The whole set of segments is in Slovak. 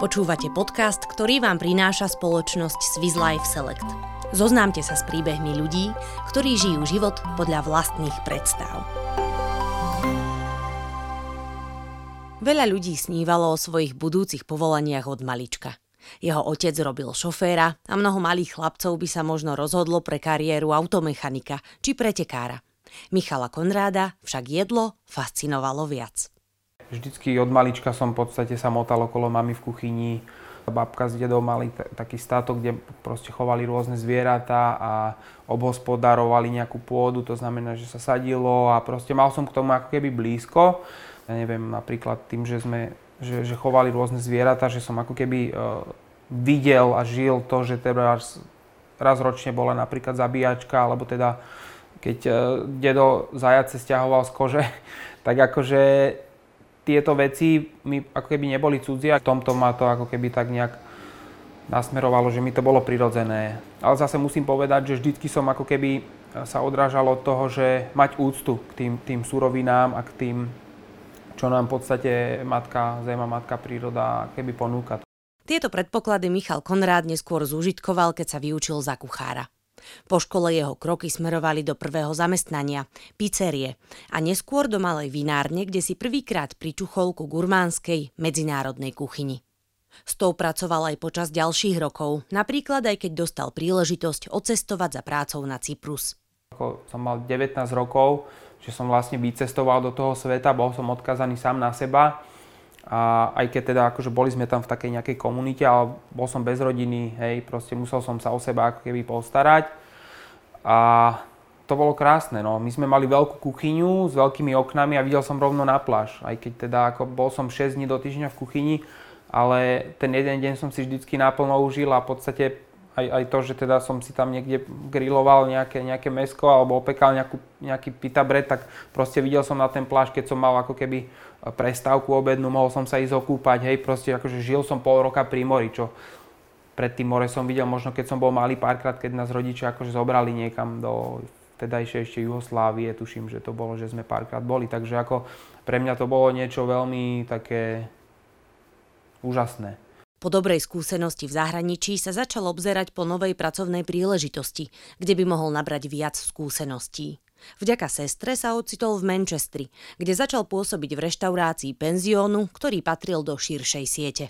Počúvate podcast, ktorý vám prináša spoločnosť Swiss Life Select. Zoznámte sa s príbehmi ľudí, ktorí žijú život podľa vlastných predstav. Veľa ľudí snívalo o svojich budúcich povolaniach od malička. Jeho otec robil šoféra a mnoho malých chlapcov by sa možno rozhodlo pre kariéru automechanika či pretekára. Michala Konráda však jedlo fascinovalo viac. Vždycky od malička som v podstate sa motal okolo mamy v kuchyni. Babka s dedom mali t- taký státok, kde proste chovali rôzne zvieratá a obhospodarovali nejakú pôdu, to znamená, že sa sadilo a proste mal som k tomu ako keby blízko. Ja neviem, napríklad tým, že sme že, že chovali rôzne zvieratá, že som ako keby uh, videl a žil to, že teda raz, raz ročne bola napríklad zabíjačka, alebo teda keď uh, dedo zajace stiahoval z kože, tak akože tieto veci mi ako keby neboli cudzie v tomto ma to ako keby tak nejak nasmerovalo, že mi to bolo prirodzené. Ale zase musím povedať, že vždycky som ako keby sa odrážal od toho, že mať úctu k tým, tým surovinám a k tým, čo nám v podstate matka, zema, matka príroda keby ponúka. Tieto predpoklady Michal Konrád neskôr zúžitkoval, keď sa vyučil za kuchára. Po škole jeho kroky smerovali do prvého zamestnania, pizzerie a neskôr do malej vinárne, kde si prvýkrát pričuchol ku gurmánskej medzinárodnej kuchyni. S tou pracoval aj počas ďalších rokov, napríklad aj keď dostal príležitosť odcestovať za prácou na Cyprus. Ako som mal 19 rokov, že som vlastne vycestoval do toho sveta, bol som odkazaný sám na seba a aj keď teda akože boli sme tam v takej nejakej komunite, ale bol som bez rodiny, hej, proste musel som sa o seba ako keby postarať. A to bolo krásne, no. My sme mali veľkú kuchyňu s veľkými oknami a videl som rovno na pláž. Aj keď teda ako bol som 6 dní do týždňa v kuchyni, ale ten jeden deň som si vždycky naplno užil a v podstate aj, aj to, že teda som si tam niekde griloval nejaké, nejaké mesko alebo opekal nejakú, nejaký pita bread, tak proste videl som na ten pláž, keď som mal ako keby prestávku obednú, mohol som sa ísť okúpať, hej, proste akože žil som pol roka pri mori, čo pred tým more som videl možno keď som bol malý párkrát, keď nás rodičia akože zobrali niekam do vtedajšej ešte Jugoslávie, tuším, že to bolo, že sme párkrát boli, takže ako pre mňa to bolo niečo veľmi také úžasné. Po dobrej skúsenosti v zahraničí sa začal obzerať po novej pracovnej príležitosti, kde by mohol nabrať viac skúseností. Vďaka sestre sa ocitol v Manchestri, kde začal pôsobiť v reštaurácii penziónu, ktorý patril do širšej siete.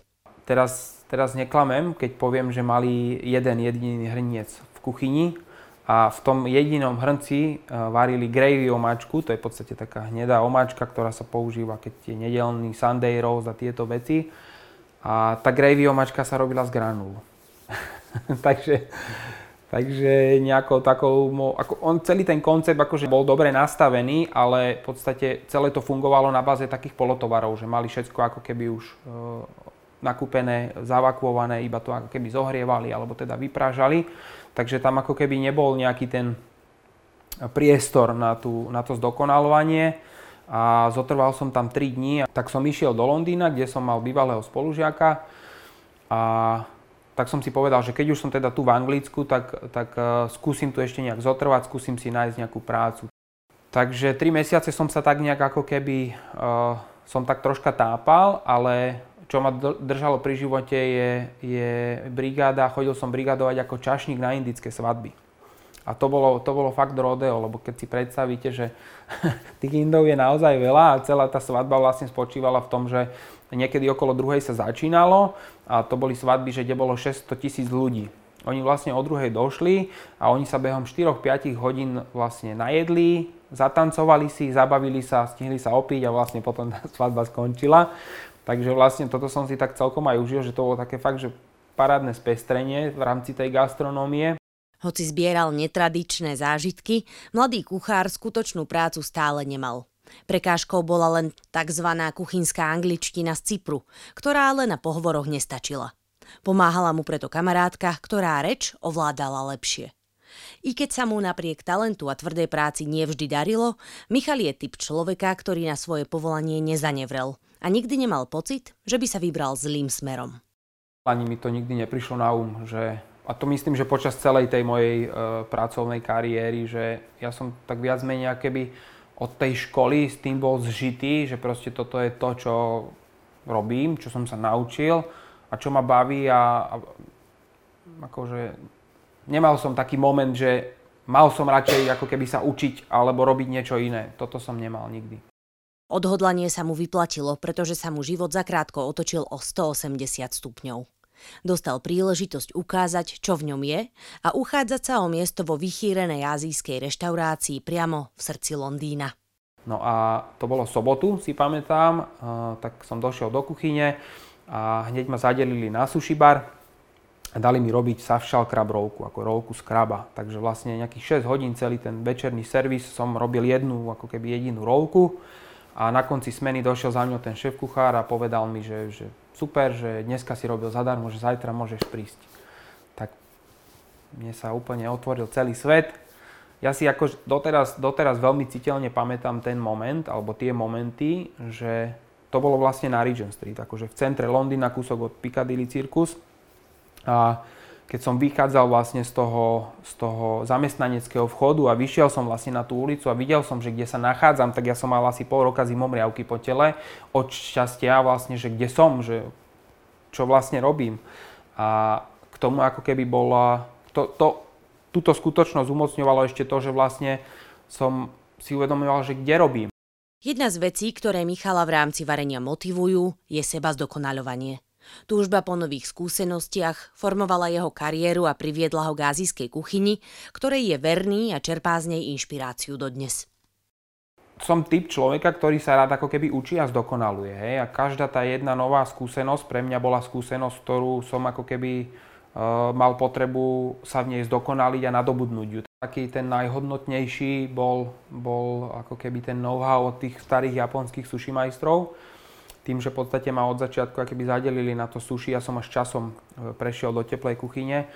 Teraz, teraz neklamem, keď poviem, že mali jeden jediný hrniec v kuchyni a v tom jedinom hrnci e, varili gravy omáčku, to je v podstate taká hnedá omáčka, ktorá sa používa, keď je nedelný Sunday roast a tieto veci. A tá gravy omáčka sa robila z granul. Takže Takže nejakou takou, ako on celý ten koncept akože bol dobre nastavený, ale v podstate celé to fungovalo na báze takých polotovarov, že mali všetko ako keby už e, nakúpené, zavakuované, iba to ako keby zohrievali alebo teda vyprážali. Takže tam ako keby nebol nejaký ten priestor na, tú, na to zdokonalovanie a zotrval som tam 3 dní. Tak som išiel do Londýna, kde som mal bývalého spolužiaka a tak som si povedal, že keď už som teda tu v Anglicku, tak, tak uh, skúsim tu ešte nejak zotrvať, skúsim si nájsť nejakú prácu. Takže 3 mesiace som sa tak nejak ako keby, uh, som tak troška tápal, ale čo ma držalo pri živote je, je brigáda, chodil som brigadovať ako čašník na indické svadby. A to bolo, to bolo fakt rodeo, lebo keď si predstavíte, že tých Indov je naozaj veľa a celá tá svadba vlastne spočívala v tom, že niekedy okolo druhej sa začínalo a to boli svadby, že kde bolo 600 tisíc ľudí. Oni vlastne o druhej došli a oni sa behom 4-5 hodín vlastne najedli, zatancovali si, zabavili sa, stihli sa opiť a vlastne potom tá svadba skončila. Takže vlastne toto som si tak celkom aj užil, že to bolo také fakt, že parádne spestrenie v rámci tej gastronómie. Hoci zbieral netradičné zážitky, mladý kuchár skutočnú prácu stále nemal. Prekážkou bola len tzv. kuchynská angličtina z Cypru, ktorá ale na pohovoroch nestačila. Pomáhala mu preto kamarátka, ktorá reč ovládala lepšie. I keď sa mu napriek talentu a tvrdej práci nevždy darilo, Michal je typ človeka, ktorý na svoje povolanie nezanevrel a nikdy nemal pocit, že by sa vybral zlým smerom. Ani mi to nikdy neprišlo na um, že a to myslím, že počas celej tej mojej e, pracovnej kariéry, že ja som tak viac menej keby od tej školy s tým bol zžitý, že proste toto je to, čo robím, čo som sa naučil a čo ma baví a, a akože nemal som taký moment, že mal som radšej ako keby sa učiť alebo robiť niečo iné. Toto som nemal nikdy. Odhodlanie sa mu vyplatilo, pretože sa mu život zakrátko otočil o 180 stupňov. Dostal príležitosť ukázať, čo v ňom je a uchádzať sa o miesto vo vychýrenej azijskej reštaurácii priamo v srdci Londýna. No a to bolo sobotu, si pamätám, tak som došiel do kuchyne a hneď ma zadelili na sushi bar a dali mi robiť savšal krab rolku, ako rolku z kraba. Takže vlastne nejakých 6 hodín celý ten večerný servis som robil jednu, ako keby jedinú rolku a na konci smeny došiel za mňou ten šéf kuchár a povedal mi, že, že super, že dneska si robil zadarmo, že zajtra môžeš prísť. Tak mne sa úplne otvoril celý svet. Ja si ako doteraz, doteraz veľmi citeľne pamätám ten moment, alebo tie momenty, že to bolo vlastne na Regent Street, akože v centre Londýna, kúsok od Piccadilly Circus. A keď som vychádzal vlastne z toho, z toho zamestnaneckého vchodu a vyšiel som vlastne na tú ulicu a videl som, že kde sa nachádzam, tak ja som mal asi pol roka zimomriavky po tele od šťastia vlastne, že kde som, že čo vlastne robím. A k tomu ako keby bola, to, to, túto skutočnosť umocňovalo ešte to, že vlastne som si uvedomoval, že kde robím. Jedna z vecí, ktoré Michala v rámci varenia motivujú, je seba zdokonaľovanie. Túžba po nových skúsenostiach formovala jeho kariéru a priviedla ho k azijskej kuchyni, ktorej je verný a čerpá z nej inšpiráciu dodnes. Som typ človeka, ktorý sa rád ako keby učí a zdokonaluje. Hej? A každá tá jedna nová skúsenosť pre mňa bola skúsenosť, ktorú som ako keby uh, mal potrebu sa v nej zdokonaliť a nadobudnúť ju. Taký ten najhodnotnejší bol, bol ako keby ten know-how od tých starých japonských sushi majstrov, tým, že v podstate ma od začiatku keby zadelili na to sushi, ja som až časom e, prešiel do teplej kuchyne.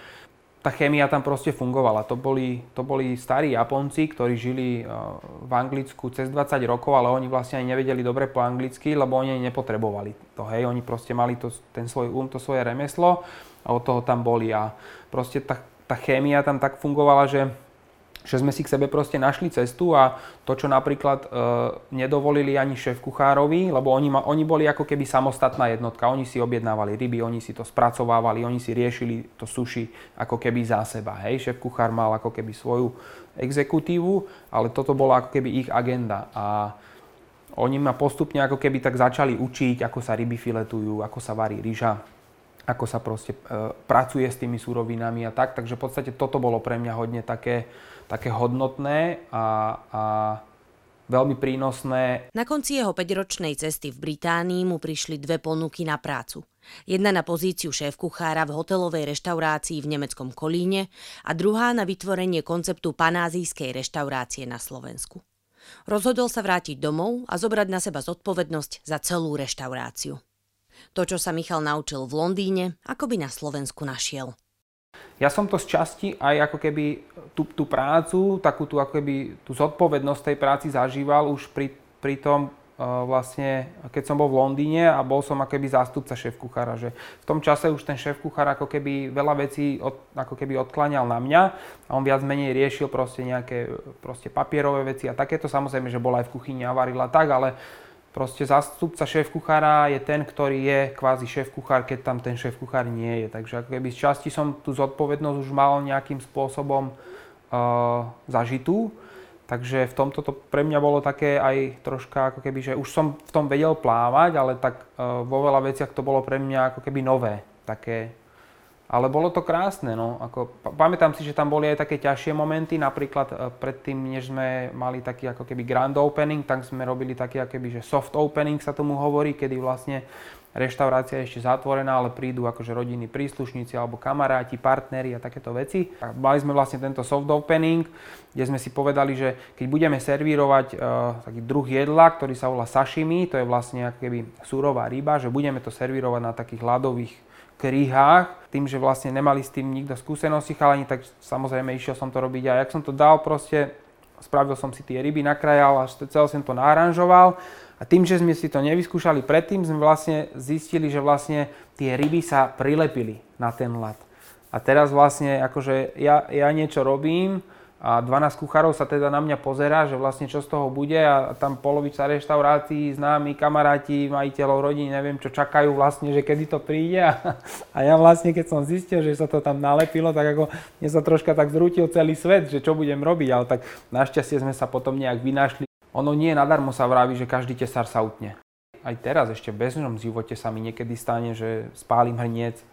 Tá chémia tam proste fungovala. To boli, to boli starí Japonci, ktorí žili e, v Anglicku cez 20 rokov, ale oni vlastne ani nevedeli dobre po anglicky, lebo oni nepotrebovali to. Hej. Oni proste mali to, ten svoj um, to svoje remeslo a od toho tam boli. A proste tá, tá chémia tam tak fungovala, že že sme si k sebe proste našli cestu a to, čo napríklad e, nedovolili ani šéf kuchárovi, lebo oni, ma, oni boli ako keby samostatná jednotka, oni si objednávali ryby, oni si to spracovávali, oni si riešili to suši ako keby za seba. Hej, šéf kuchár mal ako keby svoju exekutívu, ale toto bola ako keby ich agenda a oni ma postupne ako keby tak začali učiť, ako sa ryby filetujú, ako sa varí ryža, ako sa proste e, pracuje s tými súrovinami a tak. Takže v podstate toto bolo pre mňa hodne také, také hodnotné a, a veľmi prínosné. Na konci jeho 5-ročnej cesty v Británii mu prišli dve ponuky na prácu. Jedna na pozíciu šéf-kuchára v hotelovej reštaurácii v nemeckom Kolíne a druhá na vytvorenie konceptu panázijskej reštaurácie na Slovensku. Rozhodol sa vrátiť domov a zobrať na seba zodpovednosť za celú reštauráciu. To, čo sa Michal naučil v Londýne, ako by na Slovensku našiel. Ja som to z časti aj ako keby tú, tú prácu, takú tú, ako keby, tú zodpovednosť tej práci zažíval už pri, pri tom, uh, vlastne, keď som bol v Londýne a bol som ako keby zástupca šéf-kuchára, že v tom čase už ten šéf-kuchár ako keby veľa vecí od, ako keby odkláňal na mňa a on viac menej riešil proste nejaké proste papierové veci a takéto, samozrejme, že bol aj v kuchyni a varil a tak, ale Proste zástupca šéf-kuchára je ten, ktorý je kvázi šéf-kuchár, keď tam ten šéf-kuchár nie je. Takže ako keby z časti som tú zodpovednosť už mal nejakým spôsobom uh, zažitú. Takže v tomto to pre mňa bolo také aj troška ako keby, že už som v tom vedel plávať, ale tak uh, vo veľa veciach to bolo pre mňa ako keby nové. Také ale bolo to krásne, no. Ako, pamätám si, že tam boli aj také ťažšie momenty, napríklad e, predtým, než sme mali taký ako keby grand opening, tak sme robili taký ako keby, že soft opening sa tomu hovorí, kedy vlastne reštaurácia je ešte zatvorená, ale prídu akože rodinní príslušníci alebo kamaráti, partneri a takéto veci. A mali sme vlastne tento soft opening, kde sme si povedali, že keď budeme servírovať uh, taký druh jedla, ktorý sa volá sashimi, to je vlastne ako keby súrová ryba, že budeme to servírovať na takých ľadových kríhách, tým, že vlastne nemali s tým nikto skúsenosti chalani, tak samozrejme išiel som to robiť a jak som to dal proste, spravil som si tie ryby, nakrajal a celé som to naranžoval a tým, že sme si to nevyskúšali predtým, sme vlastne zistili, že vlastne tie ryby sa prilepili na ten lat. A teraz vlastne akože ja, ja niečo robím, a 12 kuchárov sa teda na mňa pozerá, že vlastne čo z toho bude a tam polovica reštaurácií, známi, kamaráti, majiteľov rodín, neviem čo, čakajú vlastne, že kedy to príde a, a ja vlastne keď som zistil, že sa to tam nalepilo, tak ako mne sa troška tak zrútil celý svet, že čo budem robiť, ale tak našťastie sme sa potom nejak vynašli. Ono nie nadarmo sa vraví, že každý tesár sa utne. Aj teraz ešte v bežnom živote sa mi niekedy stane, že spálim hrniec,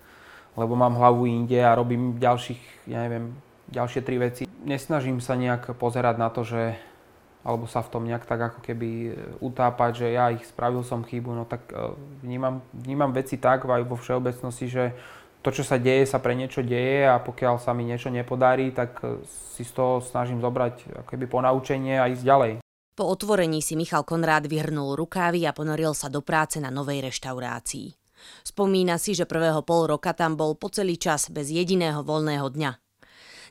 lebo mám hlavu inde a robím ďalších, ja neviem, ďalšie tri veci. Nesnažím sa nejak pozerať na to, že alebo sa v tom nejak tak ako keby e, utápať, že ja ich spravil som chybu, no tak e, vnímam, vnímam veci tak aj vo všeobecnosti, že to, čo sa deje, sa pre niečo deje a pokiaľ sa mi niečo nepodarí, tak e, si z toho snažím zobrať keby ponaučenie a ísť ďalej. Po otvorení si Michal Konrád vyhrnul rukávy a ponoril sa do práce na novej reštaurácii. Spomína si, že prvého pol roka tam bol po celý čas bez jediného voľného dňa.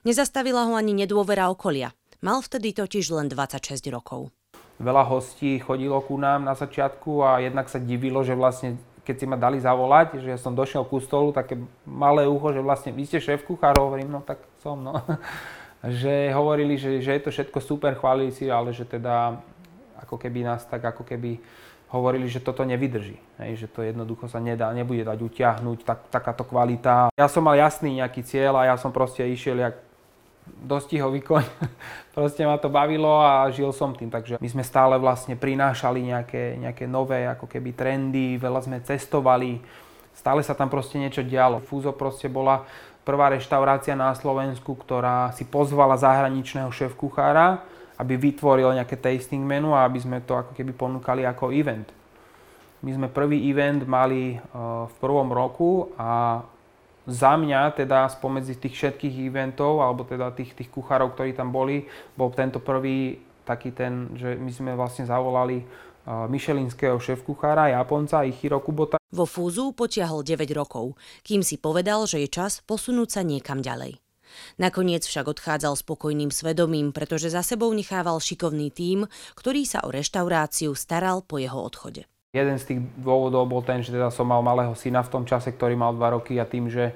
Nezastavila ho ani nedôvera okolia. Mal vtedy totiž len 26 rokov. Veľa hostí chodilo ku nám na začiatku a jednak sa divilo, že vlastne keď si ma dali zavolať, že ja som došiel ku stolu, také malé ucho, že vlastne vy ste šéf kuchár, hovorím, no tak som, no. že hovorili, že, že je to všetko super, chválili si, ale že teda ako keby nás tak ako keby hovorili, že toto nevydrží. Hej, že to jednoducho sa nedá, nebude dať utiahnuť, tak, takáto kvalita. Ja som mal jasný nejaký cieľ a ja som proste išiel jak dostihový koň. Proste ma to bavilo a žil som tým. Takže my sme stále vlastne prinášali nejaké, nejaké nové ako keby trendy, veľa sme cestovali, stále sa tam proste niečo dialo. Fúzo proste bola prvá reštaurácia na Slovensku, ktorá si pozvala zahraničného šéf-kuchára, aby vytvoril nejaké tasting menu a aby sme to ako keby ponúkali ako event. My sme prvý event mali eh, v prvom roku a za mňa teda spomedzi tých všetkých eventov, alebo teda tých, tých kuchárov, ktorí tam boli, bol tento prvý taký ten, že my sme vlastne zavolali Michelinského šéf-kuchára Japonca Ichiro Kubota. Vo Fúzu potiahol 9 rokov, kým si povedal, že je čas posunúť sa niekam ďalej. Nakoniec však odchádzal spokojným svedomím, pretože za sebou nechával šikovný tím, ktorý sa o reštauráciu staral po jeho odchode. Jeden z tých dôvodov bol ten, že teda som mal malého syna v tom čase, ktorý mal 2 roky a tým, že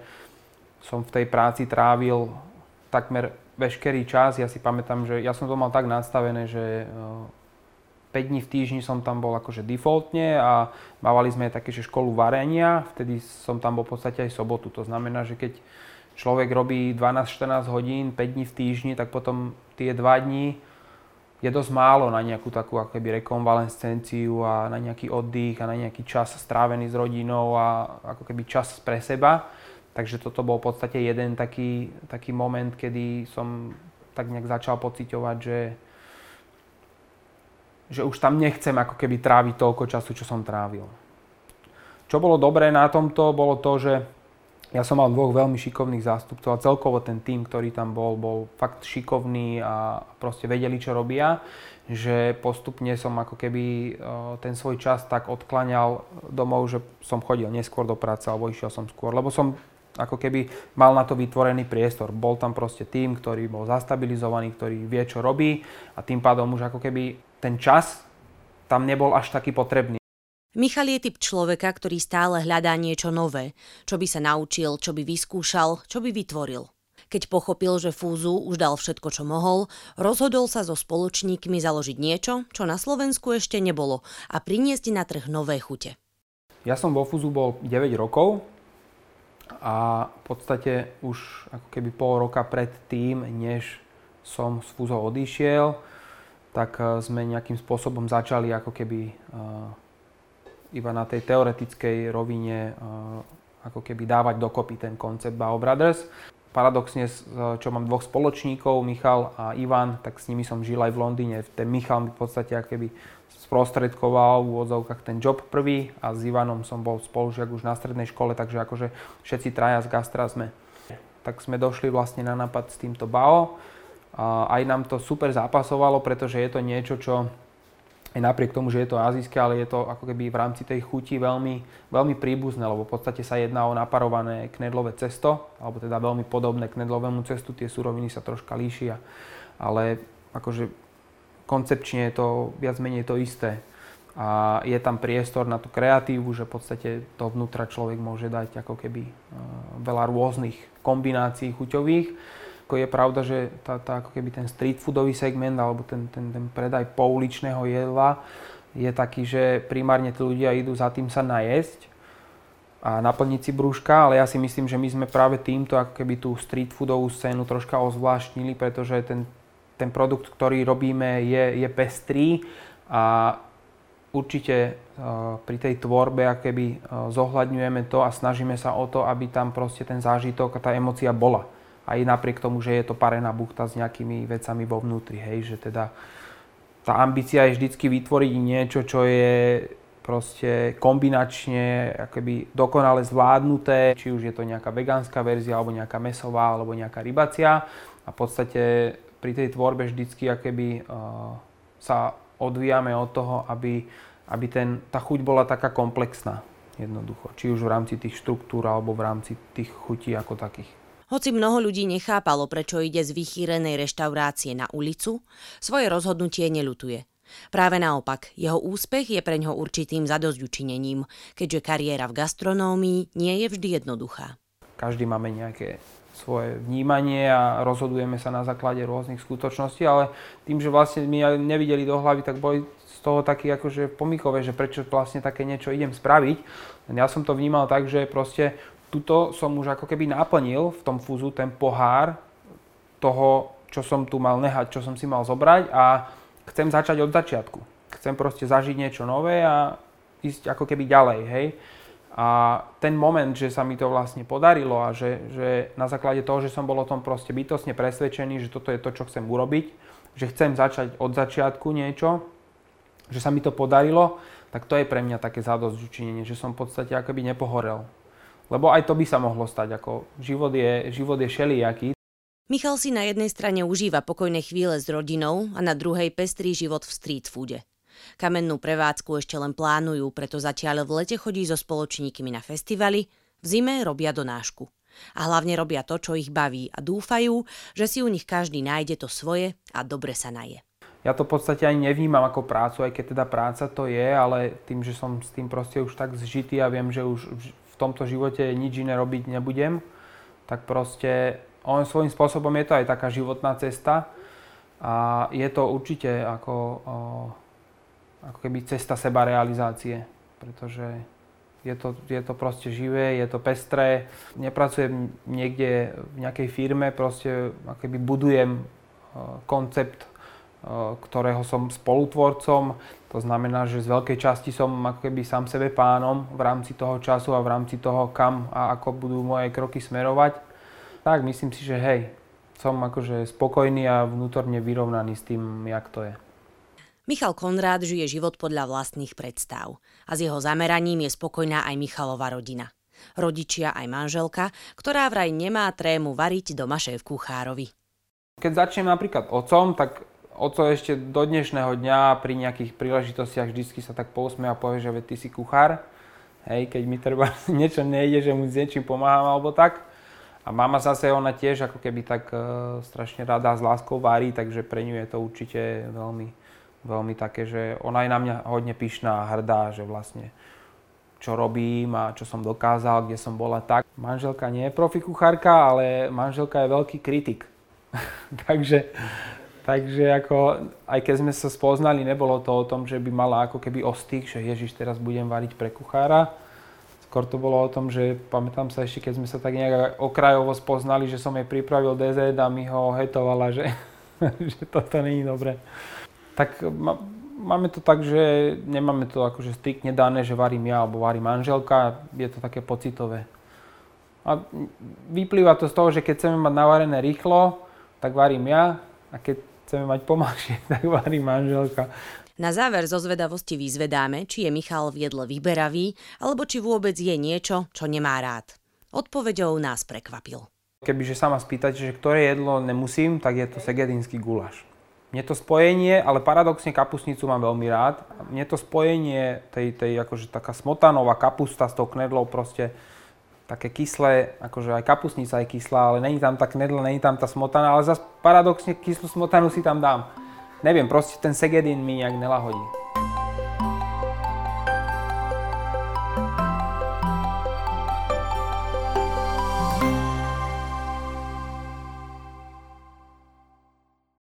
som v tej práci trávil takmer veškerý čas. Ja si pamätám, že ja som to mal tak nastavené, že 5 eh, dní v týždni som tam bol akože defaultne a mávali sme také, že školu varenia, vtedy som tam bol v podstate aj sobotu. To znamená, že keď človek robí 12-14 hodín, 5 dní v týždni, tak potom tie 2 dní je dosť málo na nejakú takú akoby rekonvalescenciu a na nejaký oddych a na nejaký čas strávený s rodinou a ako keby čas pre seba. Takže toto bol v podstate jeden taký, taký moment, kedy som tak nejak začal pociťovať, že, že už tam nechcem ako keby tráviť toľko času, čo som trávil. Čo bolo dobré na tomto, bolo to, že ja som mal dvoch veľmi šikovných zástupcov a celkovo ten tým, ktorý tam bol, bol fakt šikovný a proste vedeli, čo robia, že postupne som ako keby e, ten svoj čas tak odkláňal domov, že som chodil neskôr do práce alebo išiel som skôr, lebo som ako keby mal na to vytvorený priestor. Bol tam proste tým, ktorý bol zastabilizovaný, ktorý vie, čo robí a tým pádom už ako keby ten čas tam nebol až taký potrebný. Michal je typ človeka, ktorý stále hľadá niečo nové, čo by sa naučil, čo by vyskúšal, čo by vytvoril. Keď pochopil, že Fúzu už dal všetko, čo mohol, rozhodol sa so spoločníkmi založiť niečo, čo na Slovensku ešte nebolo a priniesť na trh nové chute. Ja som vo Fúzu bol 9 rokov a v podstate už ako keby pol roka pred tým, než som z Fúzov odišiel, tak eh, sme nejakým spôsobom začali ako keby uh, iba na tej teoretickej rovine eh, ako keby dávať dokopy ten koncept Bao Brothers. Paradoxne, čo mám dvoch spoločníkov, Michal a Ivan, tak s nimi som žil aj v Londýne. Ten Michal mi v podstate keby sprostredkoval v úvodzovkách ten job prvý a s Ivanom som bol spolužiak už na strednej škole, takže akože všetci traja z Gastra sme. Tak sme došli vlastne na nápad s týmto BAO. Aj nám to super zápasovalo, pretože je to niečo, čo aj napriek tomu, že je to azijské, ale je to ako keby v rámci tej chuti veľmi, veľmi príbuzné, lebo v podstate sa jedná o naparované knedlové cesto, alebo teda veľmi podobné knedlovému cestu, tie suroviny sa troška líšia, ale akože koncepčne je to viac menej to isté. A je tam priestor na tú kreatívu, že v podstate to vnútra človek môže dať ako keby veľa rôznych kombinácií chuťových Ako je pravda, že tá, tá, ako keby ten street foodový segment alebo ten, ten, ten predaj pouličného jedla je taký, že primárne tí ľudia idú za tým sa najesť a naplniť si brúška, ale ja si myslím, že my sme práve týmto ako keby tú street foodovú scénu troška ozvláštnili, pretože ten, ten produkt, ktorý robíme, je, je pestrý a určite uh, pri tej tvorbe keby uh, zohľadňujeme to a snažíme sa o to, aby tam proste ten zážitok a tá emocia bola aj napriek tomu, že je to parená buchta s nejakými vecami vo vnútri, hej, že teda tá ambícia je vždycky vytvoriť niečo, čo je proste kombinačne akoby dokonale zvládnuté, či už je to nejaká vegánska verzia, alebo nejaká mesová, alebo nejaká rybacia. A v podstate pri tej tvorbe vždycky akoby, uh, sa odvíjame od toho, aby, aby ten, tá chuť bola taká komplexná jednoducho. Či už v rámci tých štruktúr, alebo v rámci tých chutí ako takých. Hoci mnoho ľudí nechápalo, prečo ide z vychýrenej reštaurácie na ulicu, svoje rozhodnutie nelutuje. Práve naopak, jeho úspech je pre ňo určitým zadozďučinením, keďže kariéra v gastronómii nie je vždy jednoduchá. Každý máme nejaké svoje vnímanie a rozhodujeme sa na základe rôznych skutočností, ale tým, že vlastne my nevideli do hlavy, tak boli z toho taký akože pomykové, že prečo vlastne také niečo idem spraviť. Ja som to vnímal tak, že proste tuto som už ako keby naplnil v tom fúzu ten pohár toho, čo som tu mal nehať, čo som si mal zobrať a chcem začať od začiatku. Chcem proste zažiť niečo nové a ísť ako keby ďalej, hej. A ten moment, že sa mi to vlastne podarilo a že, že na základe toho, že som bol o tom proste bytosne presvedčený, že toto je to, čo chcem urobiť, že chcem začať od začiatku niečo, že sa mi to podarilo, tak to je pre mňa také zadosť učinenie, že som v podstate akoby nepohorel. Lebo aj to by sa mohlo stať, ako život je, život je šelijaký. Michal si na jednej strane užíva pokojné chvíle s rodinou a na druhej pestrý život v street foode. Kamennú prevádzku ešte len plánujú, preto zatiaľ v lete chodí so spoločníkmi na festivaly, v zime robia donášku. A hlavne robia to, čo ich baví a dúfajú, že si u nich každý nájde to svoje a dobre sa naje. Ja to v podstate ani nevnímam ako prácu, aj keď teda práca to je, ale tým, že som s tým proste už tak zžitý a viem, že už v tomto živote nič iné robiť nebudem, tak proste on svojím spôsobom je to aj taká životná cesta a je to určite ako, ako keby cesta seba realizácie, pretože je to, je to proste živé, je to pestré. Nepracujem niekde v nejakej firme, proste keby budujem koncept ktorého som spolutvorcom. To znamená, že z veľkej časti som ako keby sám sebe pánom v rámci toho času a v rámci toho, kam a ako budú moje kroky smerovať. Tak myslím si, že hej, som akože spokojný a vnútorne vyrovnaný s tým, jak to je. Michal Konrád žije život podľa vlastných predstav a s jeho zameraním je spokojná aj Michalova rodina. Rodičia aj manželka, ktorá vraj nemá trému variť doma šéf kuchárovi. Keď začnem napríklad otcom, tak Oco ešte do dnešného dňa pri nejakých príležitostiach vždy sa tak pousmie a povie, že ty si kuchár. Hej, keď mi treba niečo nejde, že mu s niečím pomáham alebo tak. A mama zase, ona tiež ako keby tak uh, strašne rada s láskou varí, takže pre ňu je to určite veľmi, veľmi také, že ona je na mňa hodne pyšná a hrdá, že vlastne čo robím a čo som dokázal, kde som bola tak. Manželka nie je profi kuchárka, ale manželka je veľký kritik. takže Takže ako, aj keď sme sa spoznali, nebolo to o tom, že by mala ako keby ostých, že Ježiš, teraz budem variť pre kuchára. Skôr to bolo o tom, že pamätám sa ešte, keď sme sa tak nejak okrajovo spoznali, že som jej pripravil DZ a mi ho hetovala, že, že toto není dobré. Tak ma, máme to tak, že nemáme to akože striktne dané, že varím ja alebo varí manželka, je to také pocitové. A vyplýva to z toho, že keď chceme mať navarené rýchlo, tak varím ja a keď chceme mať pomalšie, tak varí manželka. Na záver zo zvedavosti vyzvedáme, či je Michal v jedle vyberavý, alebo či vôbec je niečo, čo nemá rád. Odpovedou nás prekvapil. Kebyže sa ma spýtate, že ktoré jedlo nemusím, tak je to segedínsky guláš. Mne to spojenie, ale paradoxne kapusnicu mám veľmi rád. Mne to spojenie tej, tej akože taká smotanová kapusta s tou knedlou proste také kyslé, akože aj kapusnica je kyslá, ale není tam tá knedla, není tam tá smotana, ale zase paradoxne kyslú smotanu si tam dám. Neviem, proste ten segedín mi nejak nelahodí.